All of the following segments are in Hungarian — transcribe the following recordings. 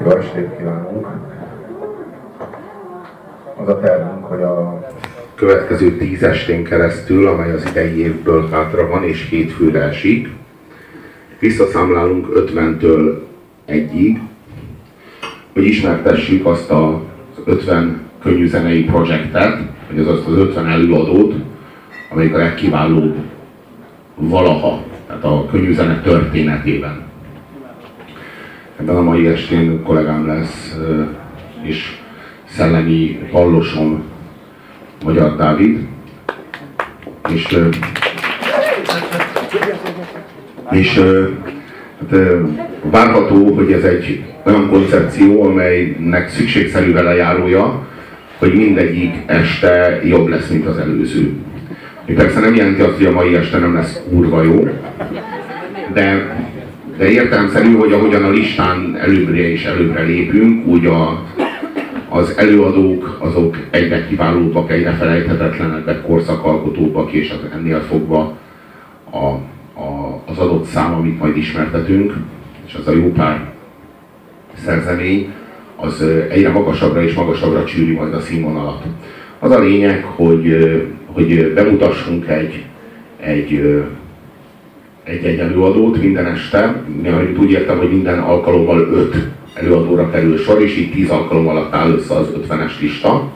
Jó estét kívánunk! Az a tervünk, hogy a következő tíz estén keresztül, amely az idei évből hátra van, és hétfőre esik, visszaszámlálunk 50-től egyig, hogy ismertessük azt az 50 könnyűzenei projektet, vagy az azt az 50 előadót, amelyik a legkiválóbb valaha, tehát a könnyűzene történetében. Ebben a mai estén kollégám lesz, és szellemi pallosom Magyar Dávid, és, és hát, várható, hogy ez egy olyan koncepció, amelynek szükségszerű velejárója, hogy mindegyik este jobb lesz, mint az előző. Mi persze nem jelenti azt, hogy a mai este nem lesz kurva jó, de, de értelemszerű, hogy ahogyan a listán előbbre és előbbre lépünk, úgy a, az előadók azok egyre kiválóbbak, egyre felejthetetlenebbek, korszakalkotóbbak, és az ennél fogva a, a, az adott szám, amit majd ismertetünk, és az a jó pár szerzemény, az egyre magasabbra és magasabbra csűri majd a színvonalat. Az a lényeg, hogy, hogy bemutassunk egy, egy, egy, egy előadót minden este, amit úgy értem, hogy minden alkalommal öt előadóra kerül sor, és így tíz alkalom alatt áll össze az 50-es lista.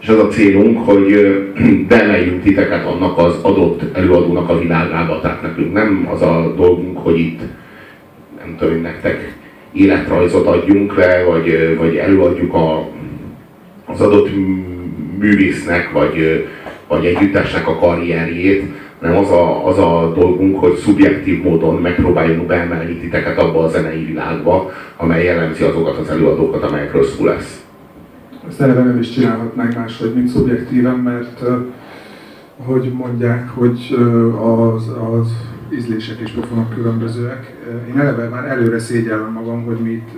És az a célunk, hogy beemeljünk titeket annak az adott előadónak a világába. Tehát nekünk nem az a dolgunk, hogy itt nem tudom, nektek életrajzot adjunk le, vagy, vagy előadjuk a, az adott művésznek, vagy, vagy együttesnek a karrierjét, hanem az a, az a dolgunk, hogy szubjektív módon megpróbáljunk beemelni titeket abba a zenei világba, amely jellemzi azokat az előadókat, amelyekről szó lesz. Ezt eleve nem is csinálhatnánk máshogy, mint szubjektíven, mert hogy mondják, hogy az, az ízlések és pofonok különbözőek. Én eleve már előre szégyellem magam, hogy mi itt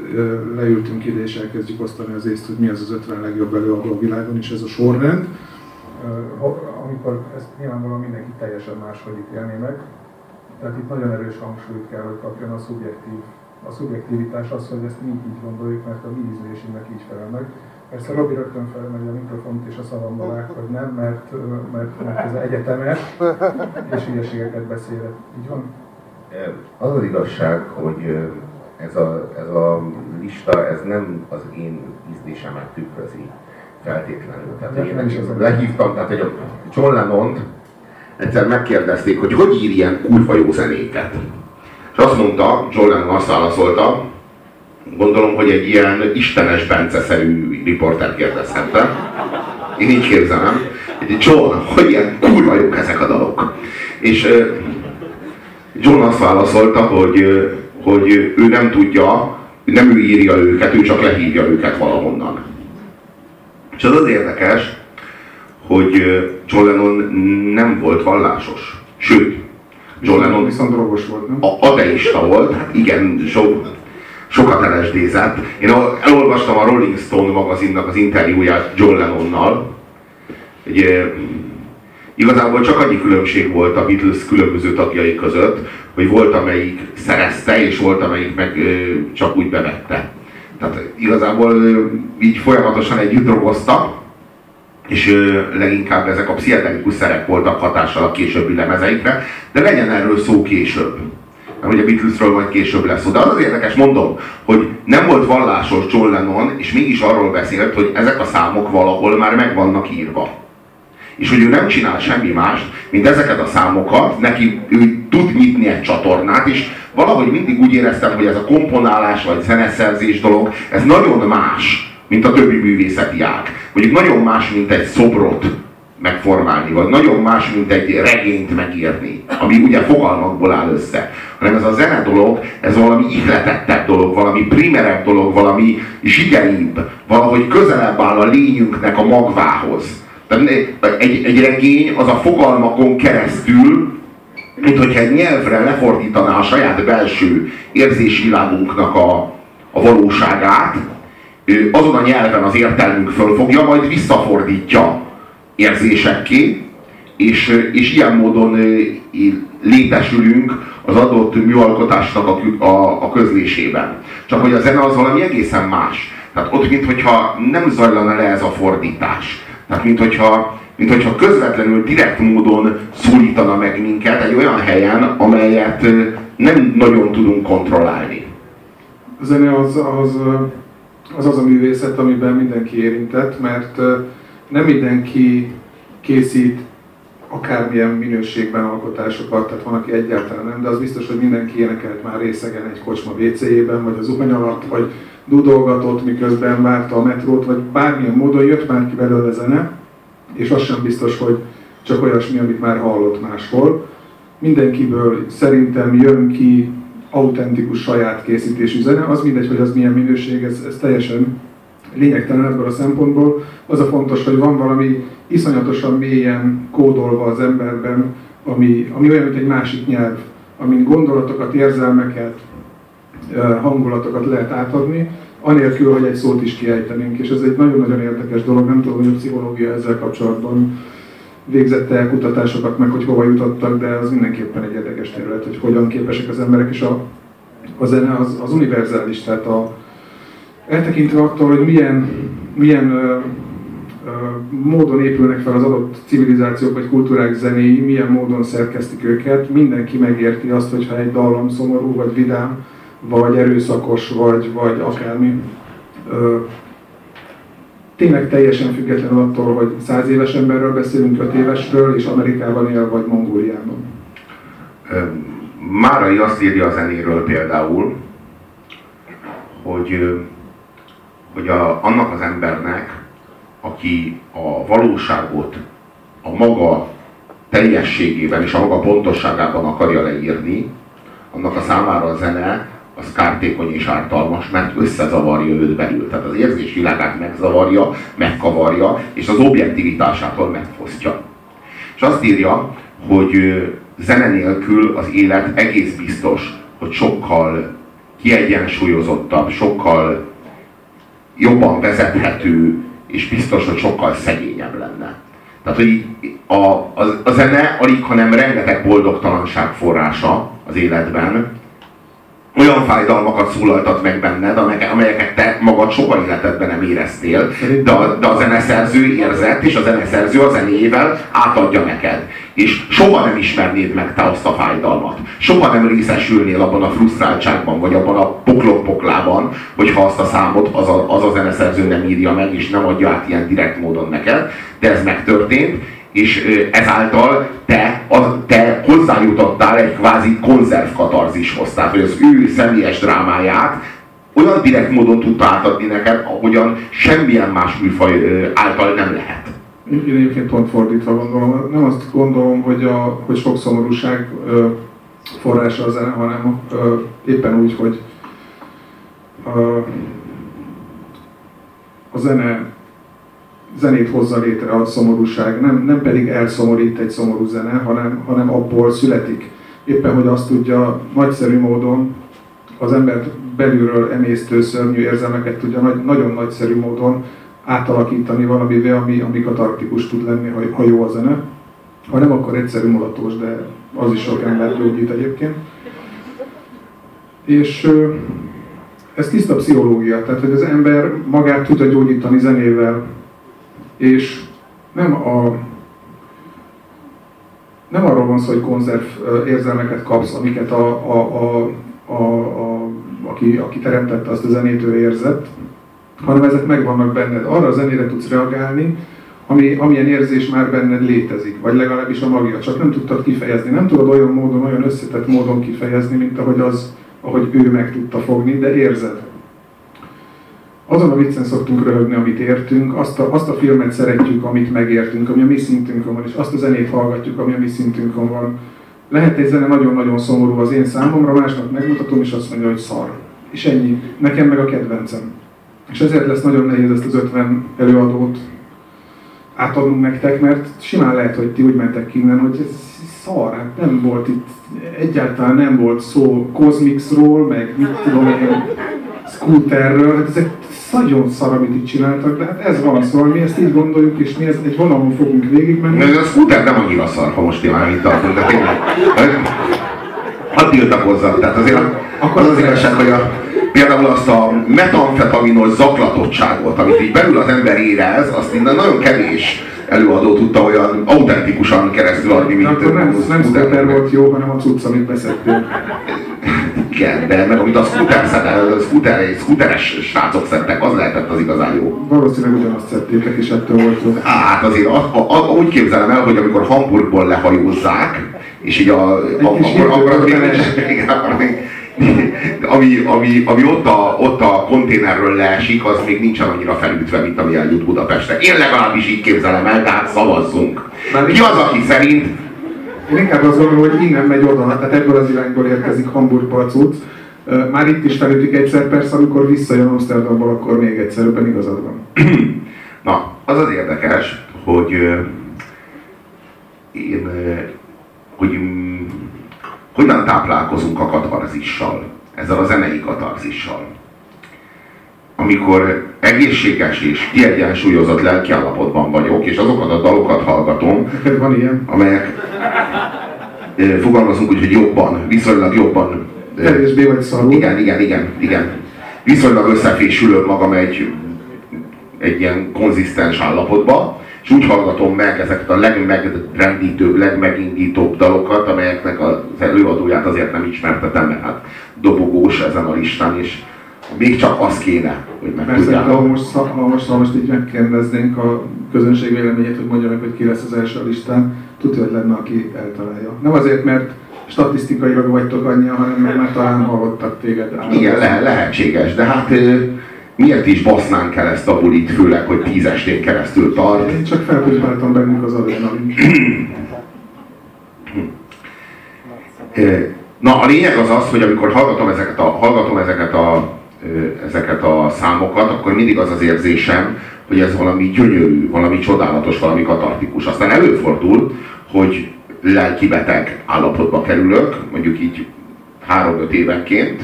leültünk ide és elkezdjük osztani az észt, hogy mi az az 50 legjobb előadó a világon, és ez a sorrend. Amikor ezt nyilvánvalóan mindenki teljesen máshogy ítélné meg. Tehát itt nagyon erős hangsúlyt kell, hogy kapjon a szubjektív a szubjektivitás az, hogy ezt mi így gondoljuk, mert a mi ízlésünknek így felel meg. Persze Robi rögtön felmeri a mikrofont és a szavamba vág, hogy nem, mert, mert, mert ez egyetemes, és hülyeségeket beszél. Így van? Az az igazság, hogy ez a, ez a lista, ez nem az én ízlésemet tükrözi feltétlenül. Tehát én is lehívtam, tehát a John lennon egyszer megkérdezték, hogy hogy ír ilyen kurva jó zenéket. És azt mondta, John Lennon azt válaszolta, gondolom, hogy egy ilyen istenes Bence-szerű riporter kérdezhette. Én így képzelem. John, hogy ilyen kurva jók ezek a dalok. És John azt válaszolta, hogy, hogy ő nem tudja, nem ő írja őket, ő csak lehívja őket valahonnan. És az az érdekes, hogy John Lennon nem volt vallásos. Sőt, John Lennon viszont drogos volt, nem? ateista volt, hát igen, sok, sokat lsd Én elolvastam a Rolling Stone magazinnak az interjúját John Lennonnal. Egy, igazából csak annyi különbség volt a Beatles különböző tagjai között, hogy volt amelyik szerezte, és volt amelyik meg csak úgy bevette. Tehát igazából így folyamatosan együtt drogoztak, és leginkább ezek a pszichedelikus szerek voltak hatással a későbbi lemezeikre, de legyen erről szó később. Mert ugye Beatlesről majd később lesz szó. De az az érdekes, mondom, hogy nem volt vallásos John Lennon, és mégis arról beszélt, hogy ezek a számok valahol már meg vannak írva. És hogy ő nem csinál semmi mást, mint ezeket a számokat, neki ő tud nyitni egy csatornát, és valahogy mindig úgy éreztem, hogy ez a komponálás vagy zeneszerzés dolog, ez nagyon más, mint a többi művészeti ág. Mondjuk nagyon más, mint egy szobrot megformálni, vagy nagyon más, mint egy regényt megírni, ami ugye fogalmakból áll össze. Hanem ez a zene dolog, ez valami ihletettebb dolog, valami primerebb dolog, valami zsigeribb, valahogy közelebb áll a lényünknek a magvához. Egy, egy regény az a fogalmakon keresztül, mint hogyha egy nyelvre lefordítaná a saját belső érzésvilágunknak a, a valóságát, azon a nyelven az értelmünk fölfogja, majd visszafordítja érzésekké, és, és ilyen módon létesülünk az adott műalkotásnak a, a, a közlésében. Csak hogy a zene az valami egészen más. Tehát ott, mintha nem zajlana le ez a fordítás. Tehát, mintha mint hogyha közvetlenül, direkt módon szólítana meg minket egy olyan helyen, amelyet nem nagyon tudunk kontrollálni. A zene az az, az, az a művészet, amiben mindenki érintett, mert nem mindenki készít akármilyen minőségben alkotásokat, tehát van, aki egyáltalán nem, de az biztos, hogy mindenki énekelt már részegen egy kocsma WC-jében, vagy az zuhany alatt, vagy dudolgatott, miközben várta a metrót, vagy bármilyen módon jött már ki belőle zene, és az sem biztos, hogy csak olyasmi, amit már hallott máshol. Mindenkiből szerintem jön ki autentikus saját készítésű zene, az mindegy, hogy az milyen minőség, ez, ez teljesen lényegtelen ebből a szempontból. Az a fontos, hogy van valami iszonyatosan mélyen kódolva az emberben, ami, ami olyan, mint egy másik nyelv, amin gondolatokat, érzelmeket, hangulatokat lehet átadni, anélkül, hogy egy szót is kiejtenénk. És ez egy nagyon-nagyon érdekes dolog, nem tudom, hogy a pszichológia ezzel kapcsolatban végzette kutatásokat, meg hogy hova jutottak, de az mindenképpen egy érdekes terület, hogy hogyan képesek az emberek, és a, a zene az, az univerzális, tehát a, eltekintve attól, hogy milyen, milyen ö, ö, módon épülnek fel az adott civilizációk vagy kultúrák zenéi, milyen módon szerkesztik őket, mindenki megérti azt, hogyha egy dallam szomorú vagy vidám, vagy erőszakos, vagy, vagy akármi. Ö, tényleg teljesen függetlenül attól, hogy száz éves emberről beszélünk, öt évesről, és Amerikában él, vagy Mongóliában. Márai azt írja a zenéről például, hogy, hogy a, annak az embernek, aki a valóságot a maga teljességében és a maga pontosságában akarja leírni, annak a számára a zene az kártékony és ártalmas, mert összezavarja őt belül. Tehát az érzés világát megzavarja, megkavarja, és az objektivitásától megfosztja. És azt írja, hogy zene nélkül az élet egész biztos, hogy sokkal kiegyensúlyozottabb, sokkal jobban vezethető, és biztos, hogy sokkal szegényebb lenne. Tehát, hogy a, a, a zene alig, hanem rengeteg boldogtalanság forrása az életben, olyan fájdalmakat szólaltat meg benned, amelyeket te magad soha életedben nem éreztél, de a, de a zeneszerző érzett, és a zeneszerző a zenéjével átadja neked. És soha nem ismernéd meg te azt a fájdalmat. Soha nem részesülnél abban a frusztráltságban, vagy abban a poklok-poklában, hogyha azt a számot az a, az a zeneszerző nem írja meg, és nem adja át ilyen direkt módon neked, de ez megtörtént, és ezáltal te, az, te hozzájutottál egy kvázi konzervkatarzishoz, tehát hogy az ő személyes drámáját olyan direkt módon tudta átadni neked, ahogyan semmilyen más műfaj által nem lehet. Én egyébként pont fordítva gondolom. Nem azt gondolom, hogy, a, hogy sok szomorúság ö, forrása a zene, hanem ö, éppen úgy, hogy ö, a zene zenét hozza létre a szomorúság, nem, nem pedig elszomorít egy szomorú zene, hanem, hanem abból születik. Éppen, hogy azt tudja nagyszerű módon az ember belülről emésztő szörnyű érzelmeket tudja nagy, nagyon nagyszerű módon átalakítani valamivel, ami, ami katartikus tud lenni, ha, ha jó a zene. Ha nem, akkor egyszerű mulatós, de az is sok ember gyógyít egyébként. És ez tiszta pszichológia, tehát hogy az ember magát tudja gyógyítani zenével, és nem a nem arról van szó, hogy konzerv érzelmeket kapsz, amiket a, a, a, a, a, aki, aki teremtette azt a zenét, érzett, hanem ezek megvannak benned. Arra a zenére tudsz reagálni, ami, amilyen érzés már benned létezik, vagy legalábbis a magja, csak nem tudtad kifejezni. Nem tudod olyan módon, olyan összetett módon kifejezni, mint ahogy, az, ahogy ő meg tudta fogni, de érzed azon a viccen szoktunk röhögni, amit értünk, azt a, azt a filmet szeretjük, amit megértünk, ami a mi szintünkön van, és azt a zenét hallgatjuk, ami a mi szintünkön van. Lehet egy zene nagyon-nagyon szomorú az én számomra, másnak megmutatom, és azt mondja, hogy szar. És ennyi. Nekem meg a kedvencem. És ezért lesz nagyon nehéz ezt az 50 előadót átadnunk nektek, mert simán lehet, hogy ti úgy mentek innen, hogy ez szar, hát nem volt itt, egyáltalán nem volt szó Cosmixról, meg mit tudom én, Scooterről, hát ezek nagyon szar, amit itt csináltak, de hát ez van, szóval mi ezt így gondoljuk, és mi ezt egy vonalon fogunk végigmenni. De a scooter nem annyira szar, ha most én már itt tartunk, de tényleg. hadd tiltakozzak. Tehát azért az az igazság, hogy a, például azt a metamfetaminos zaklatottságot, amit így belül az ember érez, azt innen nagyon kevés előadó tudta olyan autentikusan keresztül adni, mint Akkor nem, nem scooter volt jó, hanem a cucc, amit beszedtél. Igen, de meg amit a scooter scooter, scooteres srácok szedtek, az lehetett az igazán jó. Valószínűleg ugyanazt szedtétek, és ettől volt jó. Hát azért a, a, a, úgy képzelem el, hogy amikor Hamburgból lehajózzák, és így a, a, akkor, akkor, hídből még, bele- igen, akkor még, ami, ami, ami ott, a, ott a konténerről leesik, az még nincsen annyira felütve, mint ami eljut Budapestre. Én legalábbis így képzelem el, tehát szavazzunk. Már Ki az, aki szerint Én inkább azt gondolom, hogy innen megy oda, tehát ebből az irányból érkezik Hamburgba a cucc. Már itt is felütik egyszer, persze, amikor visszajön Amsterdamból, akkor még egyszer, ebben igazad van. Na, az az érdekes, hogy én, hogy mm, hogyan táplálkozunk a katarzissal, ezzel a zenei katarzissal. Amikor egészséges és kiegyensúlyozott lelkiállapotban vagyok, és azokat a dalokat hallgatom, van ilyen? amelyek fogalmazunk úgy, hogy jobban, viszonylag jobban Kevésbé vagy szarul. igen, igen, igen, igen. Viszonylag összefésülöm magam egy, egy ilyen konzisztens állapotba, és úgy hallgatom meg ezeket a legmegrendítőbb, legmegindítóbb dalokat, amelyeknek az előadóját azért nem ismertetem, mert hát dobogós ezen a listán, és még csak az kéne, hogy Persze, megtudják. ha most, ha most, ha most így megkérdeznénk a közönség véleményét, hogy mondja meg, hogy ki lesz az első a listán, tudja, hogy lenne, aki eltalálja. Nem azért, mert statisztikailag vagytok annyian, hanem mert már talán hallottak téged. Igen, le, lehetséges, de hát miért is basznánk el ezt a bulit, főleg, hogy tíz estén keresztül tart. Én csak felpumpáltam bennük az adrenalin. Na, a lényeg az az, hogy amikor hallgatom ezeket a, hallgatom ezeket a, ezeket a számokat, akkor mindig az az érzésem, hogy ez valami gyönyörű, valami csodálatos, valami katartikus. Aztán előfordul, hogy lelkibeteg állapotba kerülök, mondjuk így három-öt évenként,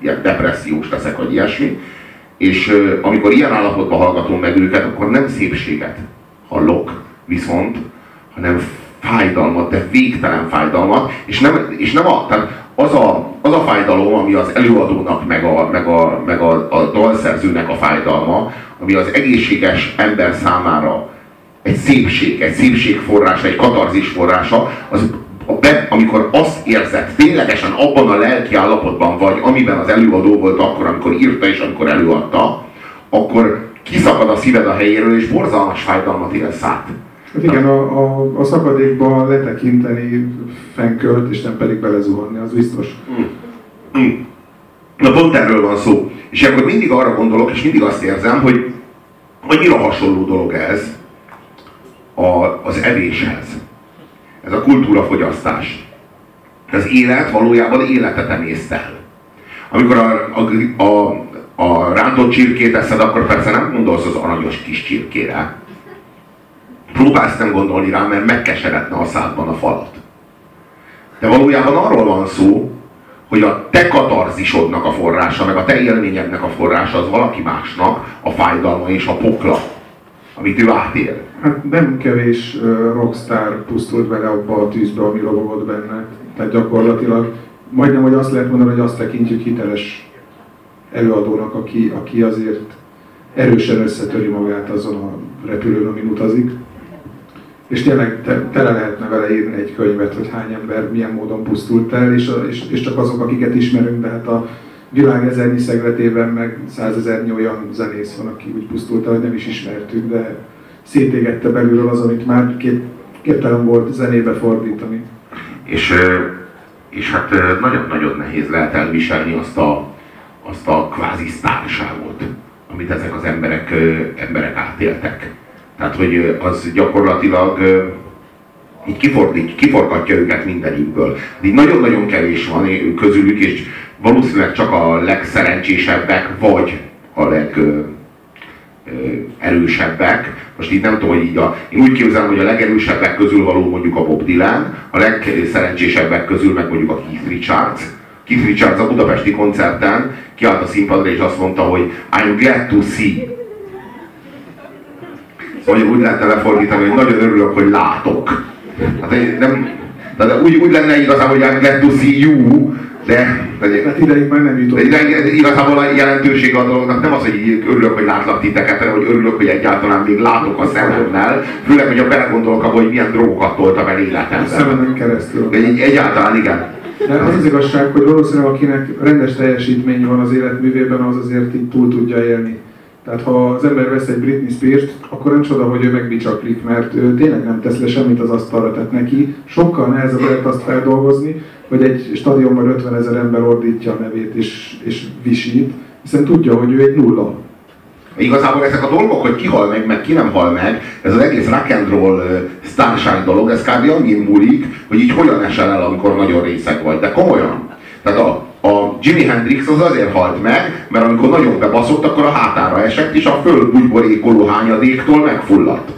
ilyen depressziós leszek, vagy ilyesmi, és amikor ilyen állapotban hallgatom meg őket, akkor nem szépséget hallok, viszont, hanem fájdalmat, de végtelen fájdalmat, és nem, és nem a, tehát az a, az a fájdalom, ami az előadónak, meg a, meg a, meg a, a dalszerzőnek a fájdalma, ami az egészséges ember számára egy szépség, egy szépségforrása, egy katarzis forrása, az be, amikor azt érzed, ténylegesen abban a lelki állapotban vagy, amiben az előadó volt akkor, amikor írta és amikor előadta, akkor kiszakad a szíved a helyéről, és borzalmas fájdalmat élsz át. Hát igen, a, a, a szakadékba letekinteni fenkölt, és nem pedig belezuhanni, az biztos. Mm. Na pont erről van szó. És akkor mindig arra gondolok, és mindig azt érzem, hogy annyira hasonló dolog ez a, az evéshez. Ez a kultúrafogyasztás. Az élet valójában életet emészd el. Amikor a, a, a, a rántott csirkét eszed, akkor persze nem gondolsz az aranyos kis csirkére. Próbálsz nem gondolni rá, mert megkeseredne a szádban a falat. De valójában arról van szó, hogy a te katarzisodnak a forrása, meg a te élményednek a forrása az valaki másnak a fájdalma és a pokla, amit ő átél. Hát nem kevés rockstar pusztult bele abba a tűzbe, ami lobogott benne. Tehát gyakorlatilag majdnem, hogy azt lehet mondani, hogy azt tekintjük hiteles előadónak, aki, aki azért erősen összetöri magát azon a repülőn, amin utazik. És tényleg te, tele lehetne vele írni egy könyvet, hogy hány ember milyen módon pusztult el, és, és, és csak azok, akiket ismerünk, de hát a világ ezernyi szegletében meg százezernyi olyan zenész van, aki úgy pusztult hogy nem is ismertük, de szétégette belülről az, amit már kép, képtelen volt zenébe fordítani. És, és hát nagyon-nagyon nehéz lehet elviselni azt a, azt a kvázi sztárságot, amit ezek az emberek, emberek átéltek. Tehát, hogy az gyakorlatilag így kifordít, kiforgatja őket mindenükből. De így nagyon-nagyon kevés van közülük, és valószínűleg csak a legszerencsésebbek, vagy a leg ö, ö, erősebbek. Most így nem tudom, hogy így a, én úgy képzelem, hogy a legerősebbek közül való mondjuk a Bob Dylan, a legszerencsésebbek közül meg mondjuk a Keith Richards. Keith Richards a budapesti koncerten kiállt a színpadra és azt mondta, hogy I'm glad to see. Szóval úgy lehetne lefordítani, hogy nagyon örülök, hogy látok. Hát nem, Tehát úgy, úgy lenne igazából, hogy I'm glad to see you, de, de, hát ideig már nem jutott. De, de igazából a jelentőség a dolognak nem az, hogy örülök, hogy látlak titeket, hanem hogy örülök, hogy egyáltalán még látok a szememmel. Főleg, hogy a belegondolok abba, hogy milyen drogokat toltam el életemben. A szememben keresztül. De egy, egyáltalán igen. De az az igazság, hogy valószínűleg akinek rendes teljesítmény van az életművében, az azért így túl tudja élni. Tehát ha az ember vesz egy Britney Spears-t, akkor nem csoda, hogy ő megbicsaklik, mert ő tényleg nem tesz le semmit az asztalra, tehát neki sokkal nehezebb lehet azt feldolgozni, hogy egy stadionban 50 ezer ember ordítja a nevét és, és visít, hiszen tudja, hogy ő egy nulla. Igazából ezek a dolgok, hogy ki hal meg, meg ki nem hal meg, ez az egész rock and roll sztárság dolog, ez kb. annyi múlik, hogy így hogyan esel el, amikor nagyon részeg vagy. De komolyan. Tehát a Jimi Hendrix az azért halt meg, mert amikor nagyon bebaszott, akkor a hátára esett, és a földbugyborékoló hányadéktól megfulladt.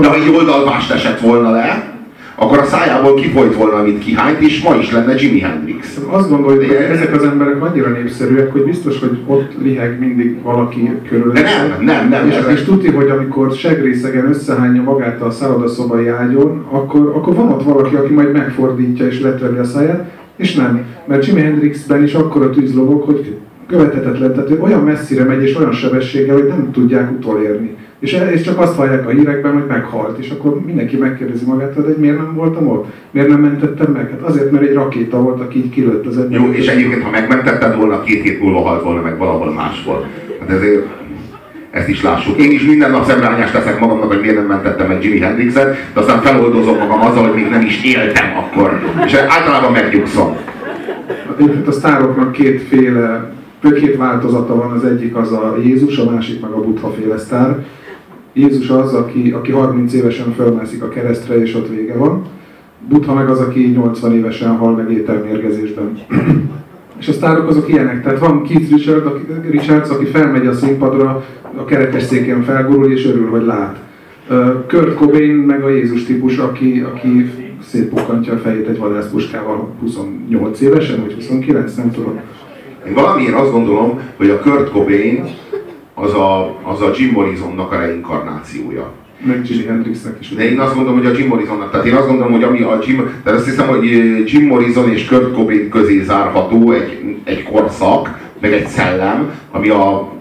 De ha egy oldalvást esett volna le, akkor a szájából kifolyt volna, mint kihányt, és ma is lenne Jimi Hendrix. Azt gondoljuk, hogy ezek az emberek annyira népszerűek, hogy biztos, hogy ott liheg mindig valaki körül. De nem, nem, nem. És, ezek... és tudni, hogy amikor segrészegen összehányja magát a szállodaszobai ágyon, akkor, akkor van ott valaki, aki majd megfordítja és letörli a száját, és nem. Mert Jimi Hendrixben is akkor a hogy követhetetlen, tehát olyan messzire megy és olyan sebességgel, hogy nem tudják utolérni. És, és csak azt hallják a hírekben, hogy meghalt, és akkor mindenki megkérdezi magát, hogy miért nem voltam ott? Miért nem mentettem meg? Hát azért, mert egy rakéta volt, aki így kilőtt az ember. Jó, és egyébként, ha megmentetted volna, két hét múlva halt volna meg valahol máshol. Hát ezért ezt is lássuk. Én is minden nap szemrányást teszek magamnak, hogy miért nem mentettem meg Jimi Hendrixet, de aztán feloldozom magam azzal, hogy még nem is éltem akkor. És általában megnyugszom. A sztároknak kétféle két változata van, az egyik az a Jézus, a másik meg a Buddha féle sztár. Jézus az, aki, aki 30 évesen fölmászik a keresztre, és ott vége van. Buddha meg az, aki 80 évesen hal meg ételmérgezésben. És a sztárok azok ilyenek, tehát van Keith Richard, aki, Richards, aki felmegy a színpadra, a kerekes széken felgurul, és örül, hogy lát. Kurt Cobain meg a Jézus típus, aki, aki szétpukkantja a fejét egy vadászpuskával 28 évesen, vagy 29, nem tudom. Én valamiért azt gondolom, hogy a Kurt Cobain az a, az a Jim Morrisonnak a reinkarnációja. Meg Jimi Hendrixnek is. De én azt gondolom, hogy a Jim Morrisonnak, tehát én azt gondolom, hogy ami a Jim, tehát azt hiszem, hogy Jim Morrison és Kurt Cobain közé zárható egy, egy korszak, meg egy szellem, ami a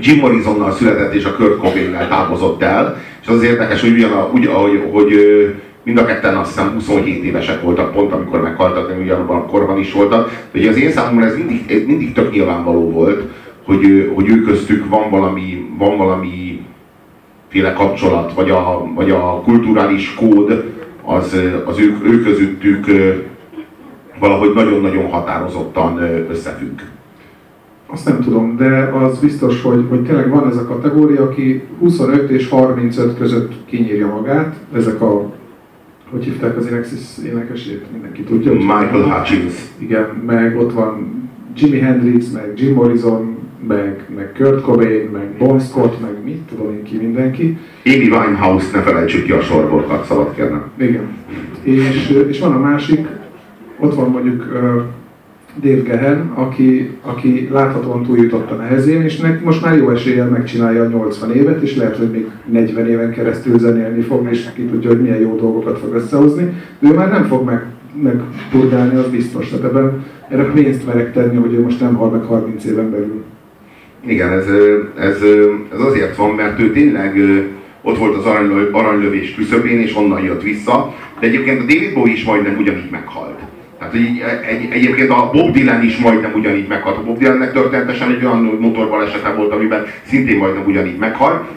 Jim Morrisonnal született és a Kurt Cobain-nel távozott el, és az érdekes, hogy ugyan, a, úgy, ahogy, hogy mind a ketten azt hiszem 27 évesek voltak pont, amikor meghaltak, de ugyanabban a korban is voltak. De az én számomra ez mindig, mindig tök nyilvánvaló volt, hogy, hogy ő köztük van valami, van valami féle kapcsolat, vagy a, vagy a kulturális kód az, az ők, ők közöttük valahogy nagyon-nagyon határozottan összefügg. Azt nem tudom, de az biztos, hogy, hogy tényleg van ez a kategória, aki 25 és 35 között kinyírja magát, ezek a hogy hívták az Inexis énekesét, mindenki tudja. Michael Hutchins. Igen, meg ott van Jimi Hendrix, meg Jim Morrison, meg, meg Kurt Cobain, meg Bon Scott, meg mit tudom én ki mindenki. Amy Winehouse, ne felejtsük ki a sorból, szabad kérnem. Igen. És, és van a másik, ott van mondjuk uh, Dave Gehen, aki, aki láthatóan túljutott a nehezén, és neki most már jó eséllyel megcsinálja a 80 évet, és lehet, hogy még 40 éven keresztül zenélni fog, és ki tudja, hogy milyen jó dolgokat fog összehozni, de ő már nem fog meg, megpurgálni, az biztos. Tehát ebben erre pénzt merek tenni, hogy ő most nem hal meg 30 éven belül. Igen, ez, ez, ez azért van, mert ő tényleg ott volt az aranylövés küszöbén, és onnan jött vissza, de egyébként a David Bowie is majdnem ugyanígy meghalt. Tehát egy, egy, egyébként a Bob Dylan is majdnem ugyanígy meghalt. A Bob Dylannek történetesen egy olyan motorbaleset volt, amiben szintén majdnem ugyanígy meghalt.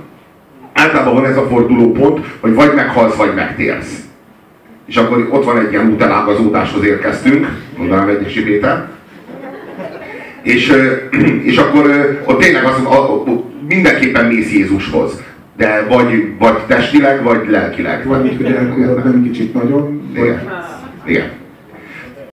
Általában van ez a forduló pont, hogy vagy meghalsz, vagy megtérsz. És akkor ott van egy ilyen útelágazódáshoz érkeztünk, mondanám egy Péter. És, és akkor ott tényleg az, a, mindenképpen mész Jézushoz. De vagy, vagy testileg, vagy lelkileg. Vagy, elküldött nem kicsit nagyon. Igen. Igen.